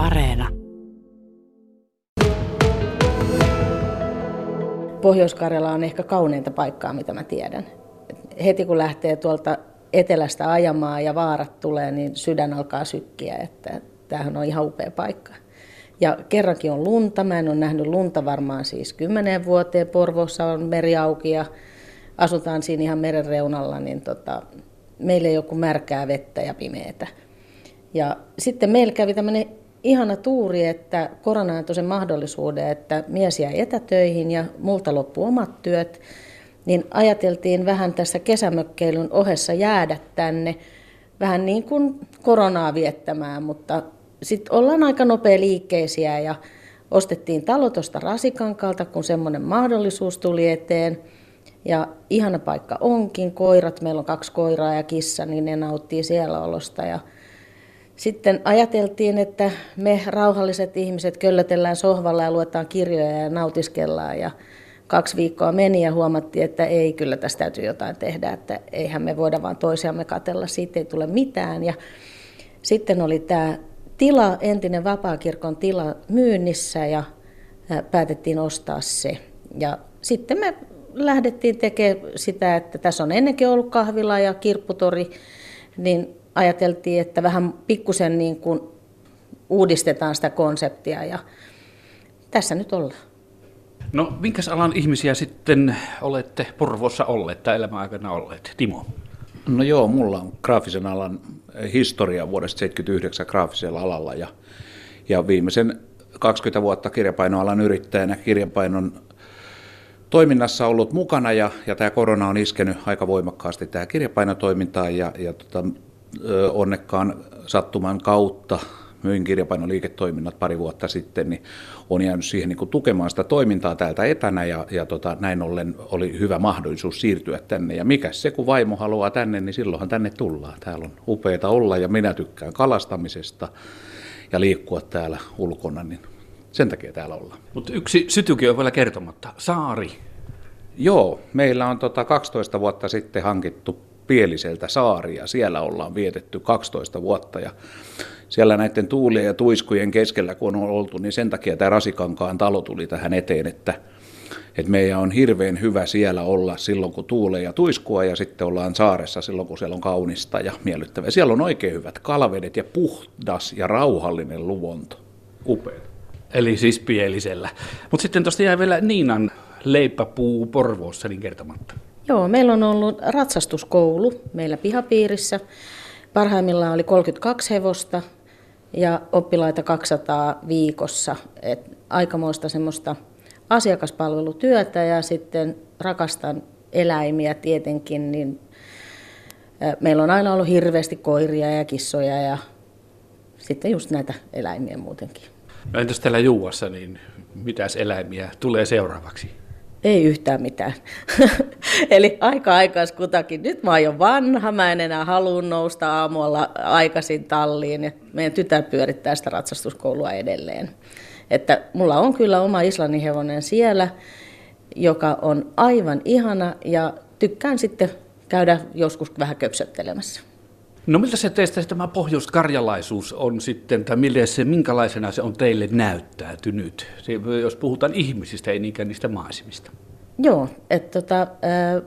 Areena. Pohjois-Karjala on ehkä kauneinta paikkaa, mitä mä tiedän. Heti kun lähtee tuolta etelästä ajamaan ja vaarat tulee, niin sydän alkaa sykkiä, että tämähän on ihan upea paikka. Ja kerrankin on lunta. Mä en ole nähnyt lunta varmaan siis kymmeneen vuoteen. Porvoossa on meri auki ja asutaan siinä ihan meren reunalla, niin tota, meillä ei joku märkää vettä ja pimeätä. Ja sitten meillä kävi tämmöinen ihana tuuri, että korona antoi sen mahdollisuuden, että mies jäi etätöihin ja multa loppu omat työt, niin ajateltiin vähän tässä kesämökkeilyn ohessa jäädä tänne vähän niin kuin koronaa viettämään, mutta sitten ollaan aika nopea liikkeisiä ja ostettiin talo tuosta Rasikankalta, kun semmoinen mahdollisuus tuli eteen. Ja ihana paikka onkin, koirat, meillä on kaksi koiraa ja kissa, niin ne nauttii siellä olosta. Ja sitten ajateltiin, että me rauhalliset ihmiset köllötellään sohvalla ja luetaan kirjoja ja nautiskellaan. Ja kaksi viikkoa meni ja huomattiin, että ei, kyllä tästä täytyy jotain tehdä, että eihän me voida vaan toisiamme katella, siitä ei tule mitään. Ja sitten oli tämä tila, entinen vapaakirkon tila myynnissä ja päätettiin ostaa se. Ja sitten me lähdettiin tekemään sitä, että tässä on ennenkin ollut kahvila ja kirpputori, niin ajateltiin, että vähän pikkusen niin kuin uudistetaan sitä konseptia ja tässä nyt ollaan. No, minkäs alan ihmisiä sitten olette Porvossa olleet tai elämäaikana olleet? Timo? No joo, mulla on graafisen alan historia vuodesta 79 graafisella alalla ja, ja viimeisen 20 vuotta kirjapainoalan yrittäjänä kirjapainon toiminnassa ollut mukana ja, ja tämä korona on iskenyt aika voimakkaasti tähän kirjapainotoimintaan ja, ja tota, onnekkaan sattuman kautta myin kirjapainoliiketoiminnat pari vuotta sitten, niin on jäänyt siihen niin kuin tukemaan sitä toimintaa täältä etänä ja, ja tota, näin ollen oli hyvä mahdollisuus siirtyä tänne. Ja mikä se, kun vaimo haluaa tänne, niin silloinhan tänne tullaan. Täällä on upeita olla ja minä tykkään kalastamisesta ja liikkua täällä ulkona, niin sen takia täällä ollaan. Mutta yksi sytykin on vielä kertomatta. Saari. Joo, meillä on tota 12 vuotta sitten hankittu Pieliseltä saaria. Siellä ollaan vietetty 12 vuotta ja siellä näiden tuulien ja tuiskujen keskellä, kun on oltu, niin sen takia tämä Rasikankaan talo tuli tähän eteen, että, että meidän on hirveän hyvä siellä olla silloin, kun tuulee ja tuiskua, ja sitten ollaan saaressa silloin, kun siellä on kaunista ja miellyttävää. Siellä on oikein hyvät kalvedet ja puhdas ja rauhallinen luonto. Upea. Eli siis pielisellä. Mutta sitten tuosta jäi vielä Niinan leipäpuu Porvoossa niin kertomatta. Joo, meillä on ollut ratsastuskoulu meillä pihapiirissä. Parhaimmillaan oli 32 hevosta ja oppilaita 200 viikossa. Et aikamoista semmoista asiakaspalvelutyötä ja sitten rakastan eläimiä tietenkin, niin meillä on aina ollut hirveästi koiria ja kissoja ja sitten just näitä eläimiä muutenkin. No entäs täällä Juuassa, niin mitäs eläimiä tulee seuraavaksi? Ei yhtään mitään. Eli aika aikais kutakin. Nyt mä oon vanha, mä en enää halua nousta aamulla aikaisin talliin. Ja meidän tytär pyörittää sitä ratsastuskoulua edelleen. Että mulla on kyllä oma Islannin hevonen siellä, joka on aivan ihana ja tykkään sitten käydä joskus vähän köpsöttelemässä. No miltä se teistä tämä pohjoiskarjalaisuus on sitten, tai mille se, minkälaisena se on teille näyttäytynyt? Se, jos puhutaan ihmisistä, ei niinkään niistä maisemista. Joo, että tota,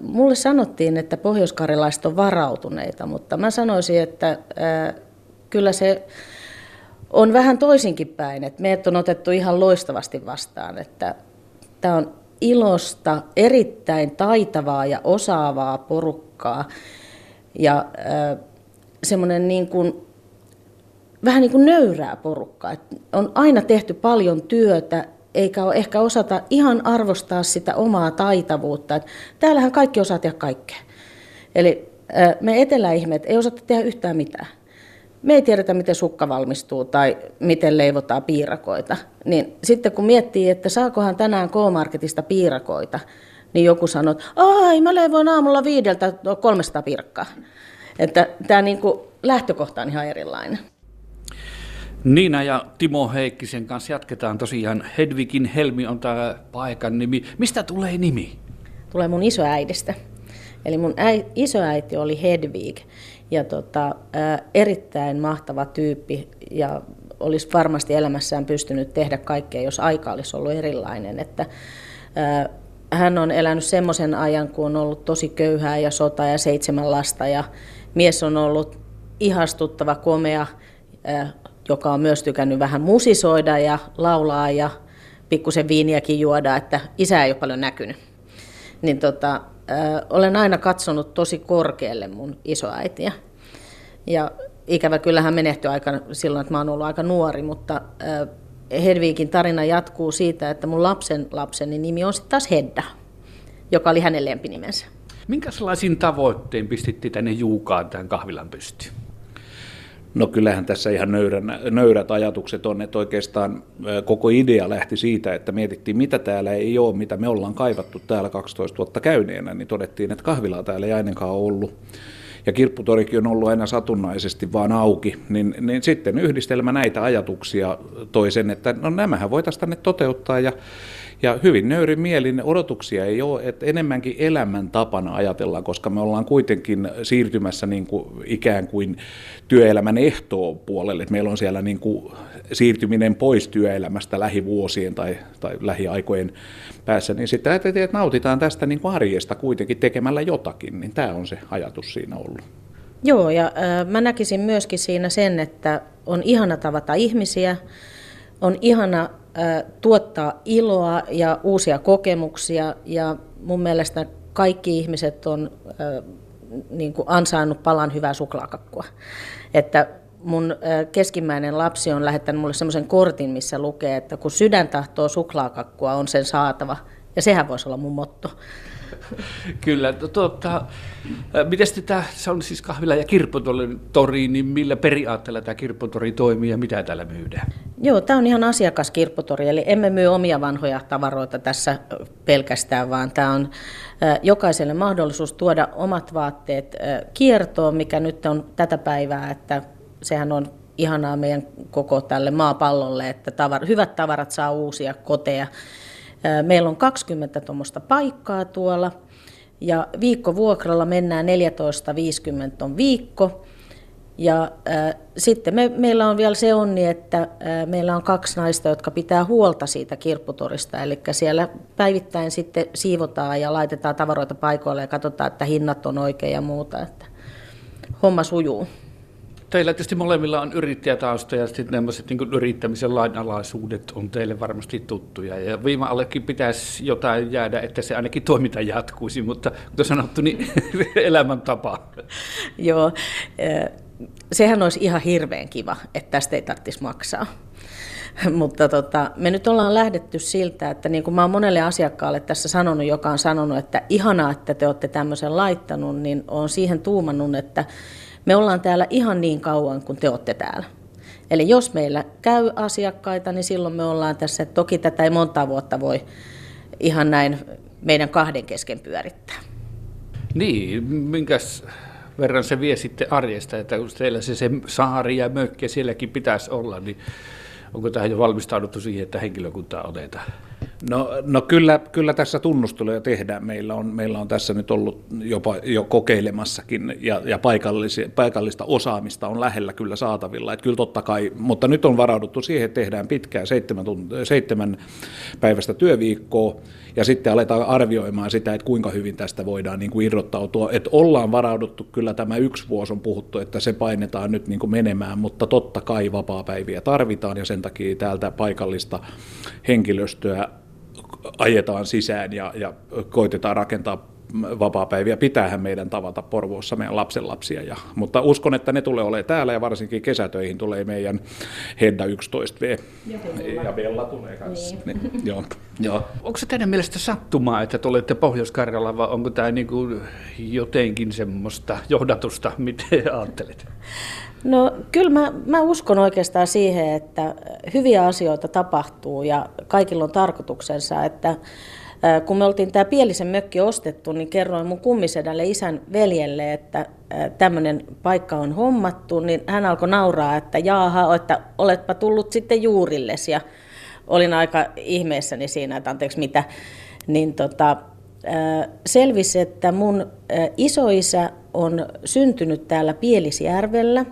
mulle sanottiin, että pohjoiskarjalaiset on varautuneita, mutta mä sanoisin, että äh, kyllä se on vähän toisinkin päin, että meidät on otettu ihan loistavasti vastaan, että tämä on ilosta, erittäin taitavaa ja osaavaa porukkaa ja äh, semmoinen niin kuin, vähän niin kuin nöyrää porukkaa. on aina tehty paljon työtä, eikä ole ehkä osata ihan arvostaa sitä omaa taitavuutta. että täällähän kaikki osaa tehdä kaikkea. Eli me eteläihmeet ei osata tehdä yhtään mitään. Me ei tiedetä, miten sukka valmistuu tai miten leivotaan piirakoita. Niin sitten kun miettii, että saakohan tänään K-Marketista piirakoita, niin joku sanoo, että ai mä leivoin aamulla viideltä 300 piirakkaa. Että tämä niin kuin lähtökohta on ihan erilainen. Niina ja Timo Heikkisen kanssa jatketaan tosiaan. Hedvigin Helmi on tämä paikan nimi. Mistä tulee nimi? Tulee mun isoäidistä. Eli mun äi, isoäiti oli Hedvig ja tota, ää, erittäin mahtava tyyppi ja olisi varmasti elämässään pystynyt tehdä kaikkea, jos aika olisi ollut erilainen. Että, hän on elänyt semmoisen ajan, kun on ollut tosi köyhää ja sota ja seitsemän lasta ja mies on ollut ihastuttava, komea, joka on myös tykännyt vähän musisoida ja laulaa ja pikkusen viiniäkin juoda, että isä ei ole paljon näkynyt. Niin tota, olen aina katsonut tosi korkealle mun isoäitiä. Ja ikävä kyllä hän menehtyi aika silloin, että mä oon ollut aika nuori, mutta Hedvikin tarina jatkuu siitä, että mun lapsen lapseni nimi on sitten taas Hedda, joka oli hänen lempinimensä. Minkälaisiin tavoitteen pistitti tänne Juukaan tämän kahvilan pystyyn? No kyllähän tässä ihan nöyrän, nöyrät ajatukset on, että oikeastaan koko idea lähti siitä, että mietittiin mitä täällä ei ole, mitä me ollaan kaivattu täällä 12 vuotta käyneenä, niin todettiin, että kahvilaa täällä ei ainakaan ollut ja kirpputorikin on ollut aina satunnaisesti vaan auki, niin, niin sitten yhdistelmä näitä ajatuksia toi sen, että no nämähän voitaisiin tänne toteuttaa ja ja hyvin nöyrin mielin odotuksia ei ole, että enemmänkin elämän tapana ajatellaan, koska me ollaan kuitenkin siirtymässä niin kuin ikään kuin työelämän ehtoon puolelle. Meillä on siellä niin kuin siirtyminen pois työelämästä lähivuosien tai, tai lähiaikojen päässä, niin sitä että nautitaan tästä niin kuin arjesta kuitenkin tekemällä jotakin, niin tämä on se ajatus siinä ollut. Joo, ja äh, mä näkisin myöskin siinä sen, että on ihana tavata ihmisiä, on ihana tuottaa iloa ja uusia kokemuksia ja mun mielestä kaikki ihmiset on niin kuin ansainnut palan hyvää suklaakakkua. Että mun keskimmäinen lapsi on lähettänyt mulle semmoisen kortin, missä lukee, että kun sydän tahtoo suklaakakkua, on sen saatava. Ja sehän voisi olla mun motto. Kyllä. Tuota, miten tämä, se on siis kahvila ja kirpputori, niin millä periaatteella tämä kirpputori toimii ja mitä täällä myydään? Joo, tämä on ihan asiakaskirpputori, eli emme myy omia vanhoja tavaroita tässä pelkästään, vaan tämä on jokaiselle mahdollisuus tuoda omat vaatteet kiertoon, mikä nyt on tätä päivää, että sehän on ihanaa meidän koko tälle maapallolle, että tavar, hyvät tavarat saa uusia koteja. Meillä on 20 tuommoista paikkaa tuolla ja viikkovuokralla mennään 14.50 on viikko. Ja äh, sitten me, meillä on vielä se onni, että äh, meillä on kaksi naista, jotka pitää huolta siitä kirpputorista. Eli siellä päivittäin sitten siivotaan ja laitetaan tavaroita paikoille ja katsotaan, että hinnat on oikein ja muuta. Että homma sujuu. Teillä tietysti molemmilla on yrittäjätausta ja sitten tämmöiset niin yrittämisen lainalaisuudet on teille varmasti tuttuja. Ja viime allekin pitäisi jotain jäädä, että se ainakin toiminta jatkuisi, mutta kuten sanottu, niin elämäntapa. Joo, sehän olisi ihan hirveän kiva, että tästä ei tarvitsisi maksaa. Mutta tota, me nyt ollaan lähdetty siltä, että niin kuin mä oon monelle asiakkaalle tässä sanonut, joka on sanonut, että ihanaa, että te olette tämmöisen laittanut, niin on siihen tuumannut, että me ollaan täällä ihan niin kauan kuin te olette täällä. Eli jos meillä käy asiakkaita, niin silloin me ollaan tässä. Toki tätä ei monta vuotta voi ihan näin meidän kahden kesken pyörittää. Niin, minkäs verran se vie sitten arjesta, että kun teillä se, se saari ja mökki sielläkin pitäisi olla, niin onko tähän jo valmistauduttu siihen, että henkilökuntaa otetaan? No, no kyllä, kyllä tässä tunnusteluja tehdään. Meillä on, meillä on tässä nyt ollut jopa jo kokeilemassakin ja, ja paikallista osaamista on lähellä kyllä saatavilla. Että kyllä totta kai, mutta nyt on varauduttu siihen, että tehdään pitkää seitsemän, tunt- seitsemän päivästä työviikkoa ja sitten aletaan arvioimaan sitä, että kuinka hyvin tästä voidaan niin kuin irrottautua. Että ollaan varauduttu, kyllä tämä yksi vuosi on puhuttu, että se painetaan nyt niin kuin menemään, mutta totta kai vapaa-päiviä tarvitaan ja sen takia täältä paikallista henkilöstöä ajetaan sisään ja, ja koitetaan rakentaa vapaapäiviä. Pitäähän meidän tavata Porvoossa meidän lapsenlapsia. Ja, mutta uskon, että ne tulee olemaan täällä ja varsinkin kesätöihin tulee meidän Hedda 11V. Ja, ja Bella tulee kanssa. Niin. Niin, joo. Joo. Onko se teidän mielestä sattumaa, että te olette pohjois vai onko tämä niinku jotenkin semmoista johdatusta, miten ajattelet? No kyllä mä, mä uskon oikeastaan siihen, että hyviä asioita tapahtuu ja kaikilla on tarkoituksensa, että kun me oltiin tämä Pielisen mökki ostettu, niin kerroin mun kummisedälle isän veljelle, että tämmöinen paikka on hommattu, niin hän alkoi nauraa, että jaaha, että oletpa tullut sitten juurilles ja olin aika ihmeessäni siinä, että anteeksi mitä, niin tota, selvisi, että mun isoisä on syntynyt täällä Pielisjärvellä.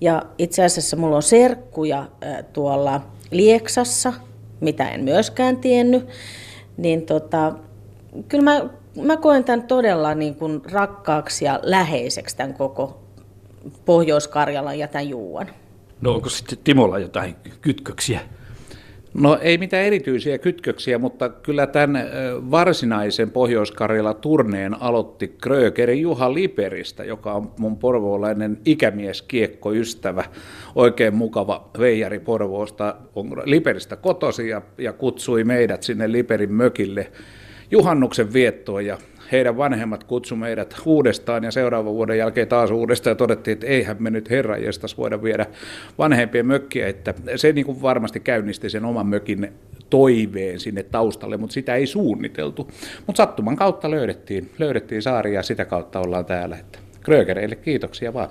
Ja itse asiassa mulla on serkkuja tuolla Lieksassa, mitä en myöskään tiennyt. Niin tota, kyllä mä, mä koen tämän todella niin kuin rakkaaksi ja läheiseksi tämän koko Pohjois-Karjalan ja tämän Juuan. No onko sitten Timolla jotain kytköksiä? No ei mitään erityisiä kytköksiä, mutta kyllä tämän varsinaisen Pohjois-Karjala turneen aloitti Krögerin Juha Liperistä, joka on mun porvoolainen ikämies, kiekko, ystävä, oikein mukava veijari Porvoosta, on Liperistä kotosi ja, ja kutsui meidät sinne Liperin mökille juhannuksen viettoon ja heidän vanhemmat kutsu meidät uudestaan ja seuraavan vuoden jälkeen taas uudestaan ja todettiin, että eihän me nyt herranjestas voida viedä vanhempien mökkiä, että se niin kuin varmasti käynnisti sen oman mökin toiveen sinne taustalle, mutta sitä ei suunniteltu. Mutta sattuman kautta löydettiin, löydettiin saari ja sitä kautta ollaan täällä. Että Krögereille kiitoksia vaan.